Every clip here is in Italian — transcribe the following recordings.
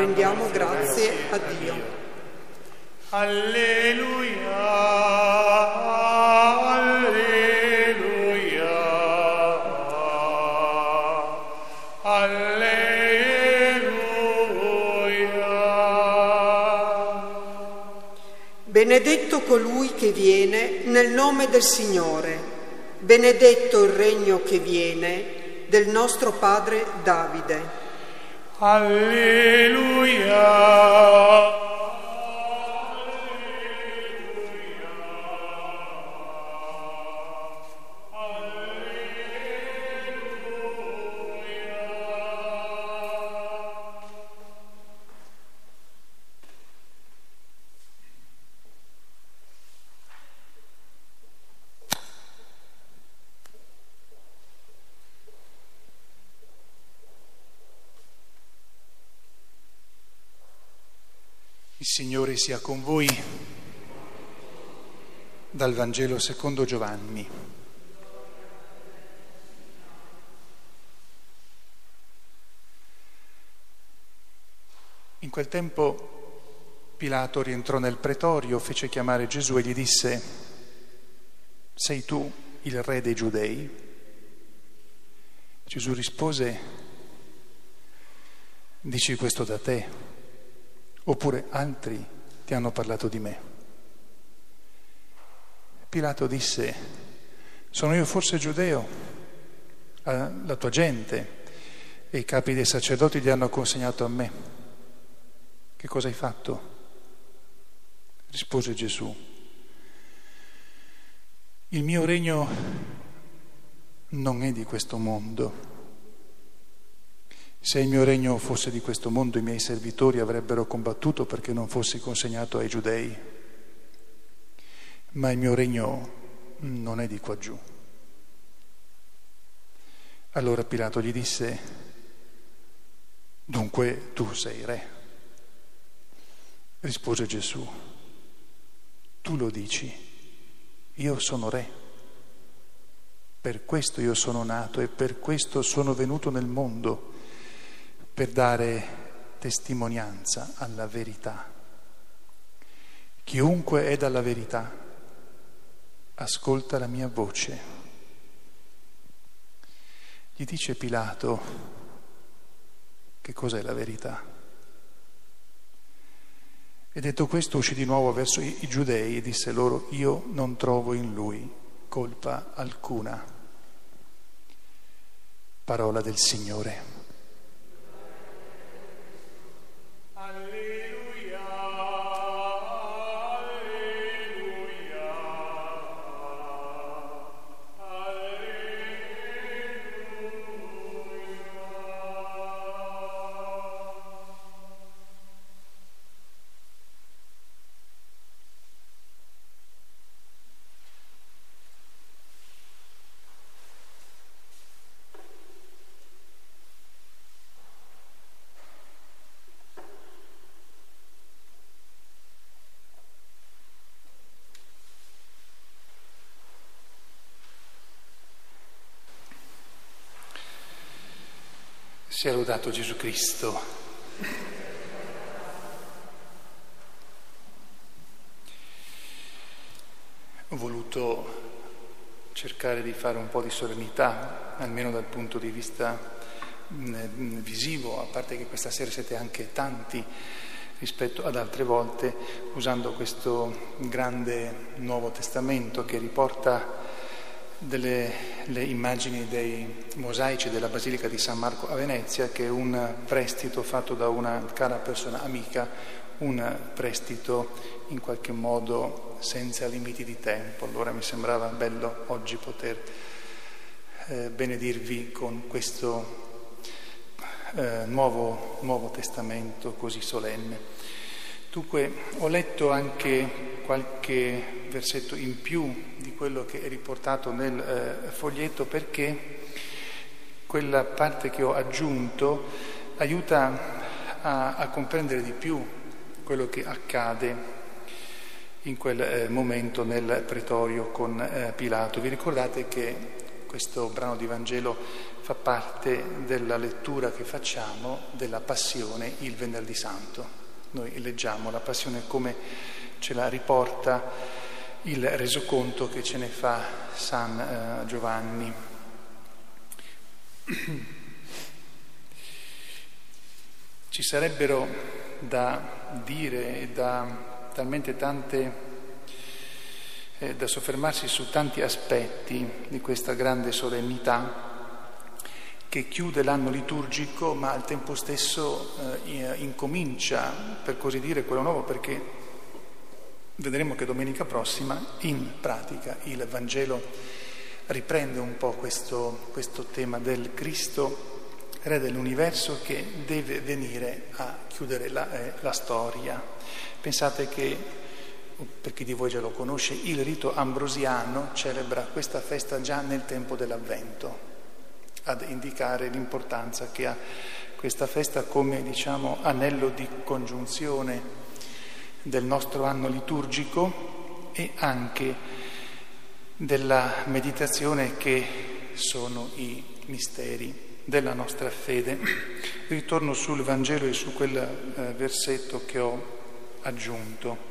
rendiamo grazie a Dio. Alleluia, alleluia, alleluia. Benedetto colui che viene nel nome del Signore. Benedetto il regno che viene del nostro padre Davide. Alleluia. yeah Il Signore sia con voi dal Vangelo secondo Giovanni. In quel tempo Pilato rientrò nel pretorio, fece chiamare Gesù e gli disse, sei tu il re dei giudei? Gesù rispose, dici questo da te, oppure altri ti hanno parlato di me. Pilato disse, sono io forse giudeo? Ah, La tua gente e i capi dei sacerdoti ti hanno consegnato a me. Che cosa hai fatto? Rispose Gesù. Il mio regno non è di questo mondo. Se il mio regno fosse di questo mondo, i miei servitori avrebbero combattuto perché non fossi consegnato ai giudei. Ma il mio regno non è di qua giù. Allora Pilato gli disse, dunque tu sei re. Rispose Gesù, tu lo dici, io sono re. Per questo io sono nato e per questo sono venuto nel mondo, per dare testimonianza alla verità. Chiunque è dalla verità, ascolta la mia voce. Gli dice Pilato che cos'è la verità. E detto questo uscì di nuovo verso i, giudei e disse loro, io non trovo in lui colpa alcuna. Parola del Signore. Sia lodato Gesù Cristo. Ho voluto cercare di fare un po' di solennità, almeno dal punto di vista mh, visivo, a parte che questa sera siete anche tanti rispetto ad altre volte, usando questo grande Nuovo Testamento che riporta delle le immagini dei mosaici della Basilica di San Marco a Venezia, che è un prestito fatto da una cara persona amica, un prestito in qualche modo senza limiti di tempo. Allora mi sembrava bello oggi poter eh, benedirvi con questo eh, nuovo, nuovo Testamento così solenne. Dunque ho letto anche qualche versetto in più di quello che è riportato nel eh, foglietto perché quella parte che ho aggiunto aiuta a, a comprendere di più quello che accade in quel eh, momento nel pretorio con eh, Pilato. Vi ricordate che questo brano di Vangelo fa parte della lettura che facciamo della Passione il venerdì santo. Noi leggiamo la Passione come ce la riporta il resoconto che ce ne fa San eh, Giovanni. Ci sarebbero da dire e da talmente tante eh, da soffermarsi su tanti aspetti di questa grande solennità che chiude l'anno liturgico ma al tempo stesso eh, incomincia, per così dire, quello nuovo perché vedremo che domenica prossima in pratica il Vangelo riprende un po' questo, questo tema del Cristo Re dell'universo che deve venire a chiudere la, eh, la storia. Pensate che per chi di voi già lo conosce, il rito ambrosiano celebra questa festa già nel tempo dell'Avvento, ad indicare l'importanza che ha questa festa come diciamo anello di congiunzione del nostro anno liturgico e anche della meditazione che sono i misteri della nostra fede. Ritorno sul Vangelo e su quel eh, versetto che ho aggiunto.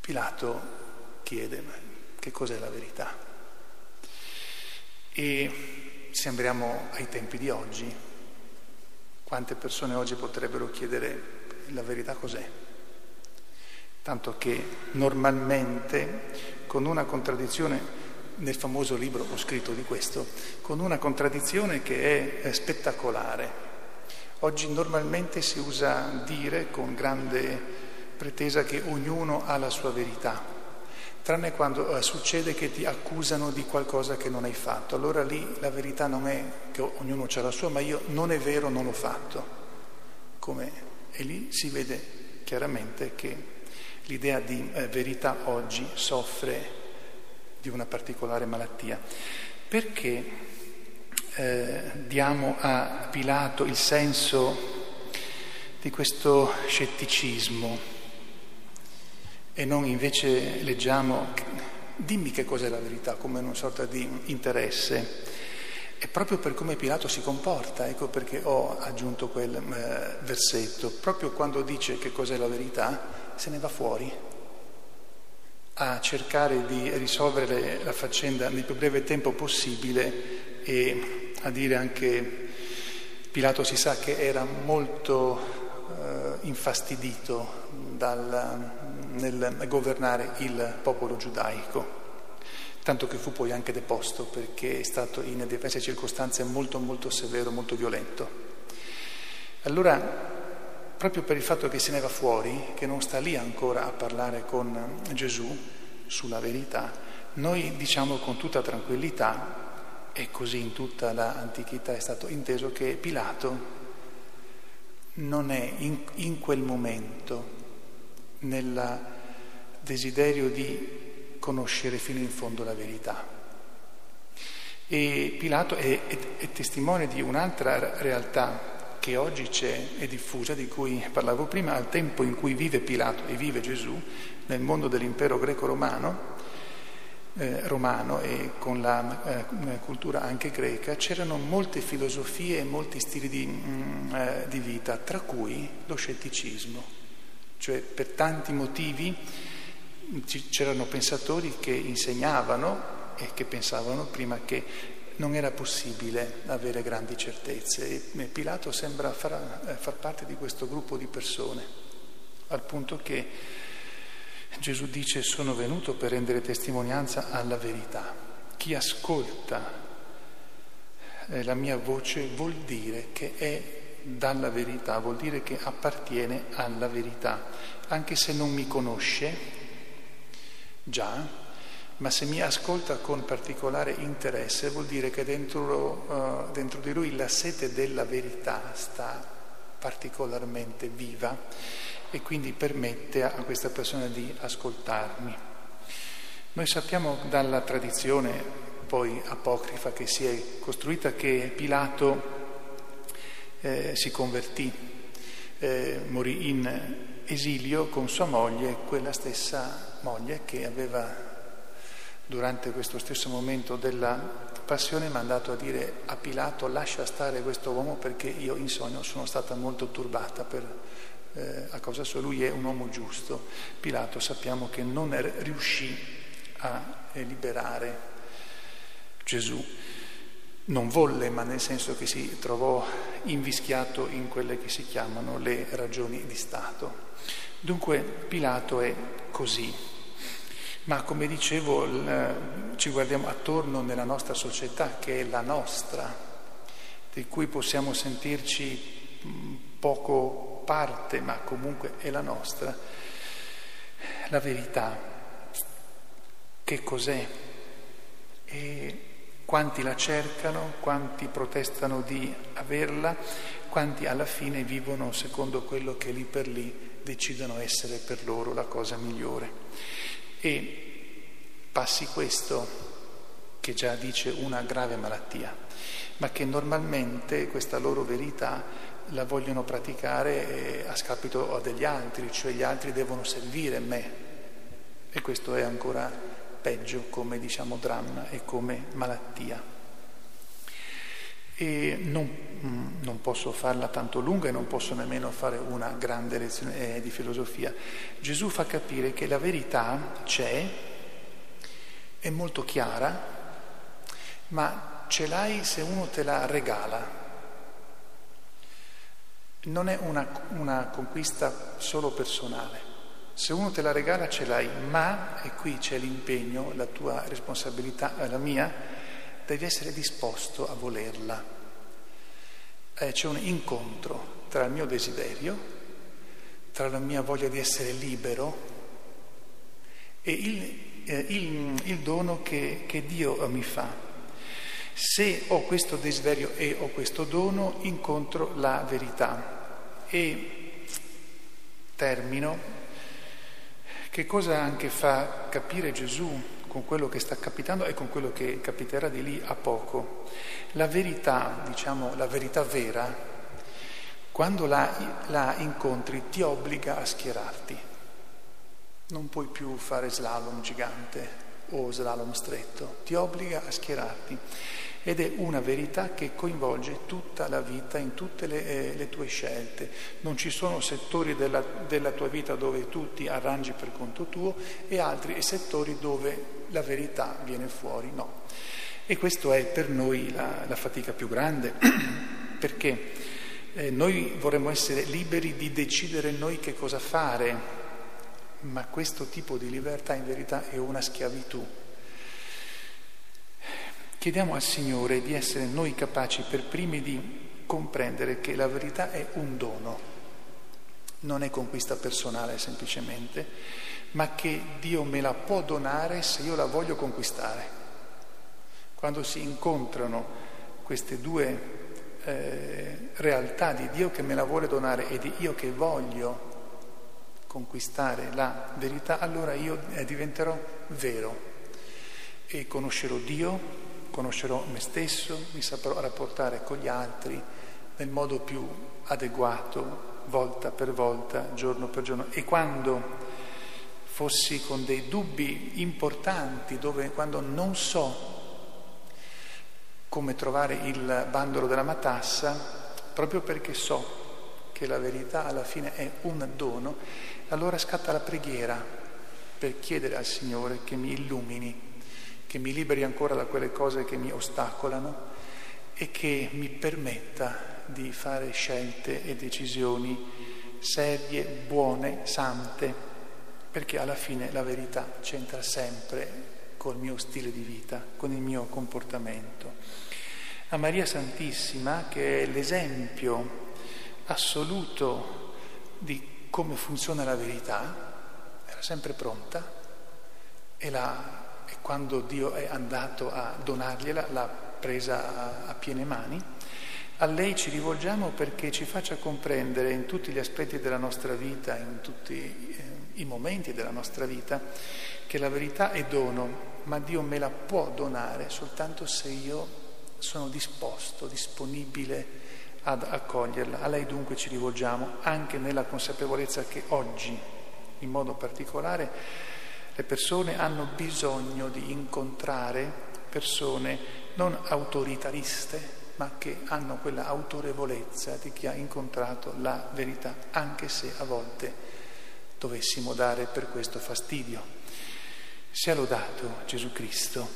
Pilato chiede che cos'è la verità? E sembriamo ai tempi di oggi. Quante persone oggi potrebbero chiedere la verità cos'è? Tanto che normalmente con una contraddizione, nel famoso libro ho scritto di questo, con una contraddizione che è spettacolare. Oggi normalmente si usa dire con grande pretesa che ognuno ha la sua verità, tranne quando eh, succede che ti accusano di qualcosa che non hai fatto. Allora lì la verità non è che ognuno ha la sua, ma io non è vero, non l'ho fatto. Come? E lì si vede chiaramente che l'idea di eh, verità oggi soffre di una particolare malattia. Perché eh, diamo a Pilato il senso di questo scetticismo? E non invece leggiamo dimmi che cos'è la verità come una sorta di interesse. È proprio per come Pilato si comporta, ecco perché ho aggiunto quel eh, versetto, proprio quando dice che cos'è la verità, se ne va fuori a cercare di risolvere la faccenda nel più breve tempo possibile e a dire anche Pilato si sa che era molto eh, infastidito dal, nel governare il popolo giudaico, tanto che fu poi anche deposto perché è stato in diverse circostanze molto molto severo, molto violento. Allora, proprio per il fatto che se ne va fuori, che non sta lì ancora a parlare con Gesù sulla verità, noi diciamo con tutta tranquillità, e così in tutta l'antichità è stato inteso, che Pilato non è in, in quel momento nel desiderio di conoscere fino in fondo la verità. E Pilato è, è, è testimone di un'altra realtà che oggi c'è e diffusa, di cui parlavo prima, al tempo in cui vive Pilato e vive Gesù nel mondo dell'impero greco-romano, eh, romano e con la eh, cultura anche greca, c'erano molte filosofie e molti stili di, mm, eh, di vita, tra cui lo scetticismo. Cioè per tanti motivi c'erano pensatori che insegnavano e che pensavano prima che non era possibile avere grandi certezze e Pilato sembra far, eh, far parte di questo gruppo di persone, al punto che Gesù dice sono venuto per rendere testimonianza alla verità. Chi ascolta eh, la mia voce vuol dire che è dalla verità, vuol dire che appartiene alla verità, anche se non mi conosce già, ma se mi ascolta con particolare interesse vuol dire che dentro, uh, dentro di lui la sete della verità sta particolarmente viva e quindi permette a questa persona di ascoltarmi. Noi sappiamo dalla tradizione poi apocrifa che si è costruita che Pilato eh, si convertì, eh, morì in esilio con sua moglie, quella stessa moglie che aveva durante questo stesso momento della passione mandato a dire a Pilato lascia stare questo uomo perché io in sogno sono stata molto turbata per, eh, a causa sua, lui è un uomo giusto. Pilato sappiamo che non riuscì a eh, liberare Gesù. Non volle, ma nel senso che si trovò invischiato in quelle che si chiamano le ragioni di Stato. Dunque Pilato è così, ma come dicevo ci guardiamo attorno nella nostra società che è la nostra, di cui possiamo sentirci poco parte, ma comunque è la nostra. La verità, che cos'è? E quanti la cercano, quanti protestano di averla, quanti alla fine vivono secondo quello che lì per lì decidono essere per loro la cosa migliore. E passi questo, che già dice una grave malattia, ma che normalmente questa loro verità la vogliono praticare a scapito degli altri, cioè gli altri devono servire me. E questo è ancora peggio come diciamo dramma e come malattia. E non, mm, non, posso farla tanto lunga e non posso nemmeno fare una grande lezione eh, di filosofia. Gesù fa capire che la verità c'è, è molto chiara, ma ce l'hai se uno te la regala. Non è una, una conquista solo personale. Se uno te la regala ce l'hai, ma, e qui c'è l'impegno, la tua responsabilità, la mia, devi essere disposto a volerla. Eh, c'è un incontro tra il mio desiderio, tra la mia voglia di essere libero e il, eh, il, il dono che, che Dio mi fa. Se ho questo desiderio e ho questo dono, incontro la verità. E termino che cosa anche fa capire Gesù con quello che sta capitando e con quello che capiterà di lì a poco? La verità, diciamo la verità vera, quando la, la incontri ti obbliga a schierarti. Non puoi più fare slalom gigante o slalom stretto, ti obbliga a schierarti ed è una verità che coinvolge tutta la vita in tutte le, eh, le tue scelte. Non ci sono settori della, della, tua vita dove tu ti arrangi per conto tuo e altri settori dove la verità viene fuori, no. E questa è per noi la, la fatica più grande, perché eh, noi vorremmo essere liberi di decidere noi che cosa fare, ma questo tipo di libertà in verità è una schiavitù Chiediamo al Signore di essere noi capaci per primi di comprendere che la verità è un dono, non è conquista personale semplicemente, ma che Dio me la può donare se io la voglio conquistare. Quando si incontrano queste due eh, realtà di Dio che me la vuole donare e di io che voglio conquistare la verità, allora io eh, diventerò vero e conoscerò Dio conoscerò me stesso, mi saprò rapportare con gli altri nel modo più adeguato, volta per volta, giorno per giorno. E quando fossi con dei dubbi importanti, dove quando non so come trovare il bandolo della matassa, proprio perché so che la verità alla fine è un dono, allora scatta la preghiera per chiedere al Signore che mi illumini che mi liberi ancora da quelle cose che mi ostacolano e che mi permetta di fare scelte e decisioni serie, buone, sante, perché alla fine la verità c'entra sempre col mio stile di vita, con il mio comportamento. A Maria Santissima, che è l'esempio assoluto di come funziona la verità, era sempre pronta e la e quando Dio è andato a donargliela l'ha presa a, a piene mani. A lei ci rivolgiamo perché ci faccia comprendere in tutti gli aspetti della nostra vita, in tutti eh, i momenti della nostra vita, che la verità è dono, ma Dio me la può donare soltanto se io sono disposto, disponibile ad accoglierla. A lei dunque ci rivolgiamo anche nella consapevolezza che oggi, in modo particolare, Le persone hanno bisogno di incontrare persone non autoritariste, ma che hanno quella autorevolezza di chi ha incontrato la verità, anche se a volte dovessimo dare per questo fastidio. Sia lodato Gesù Cristo.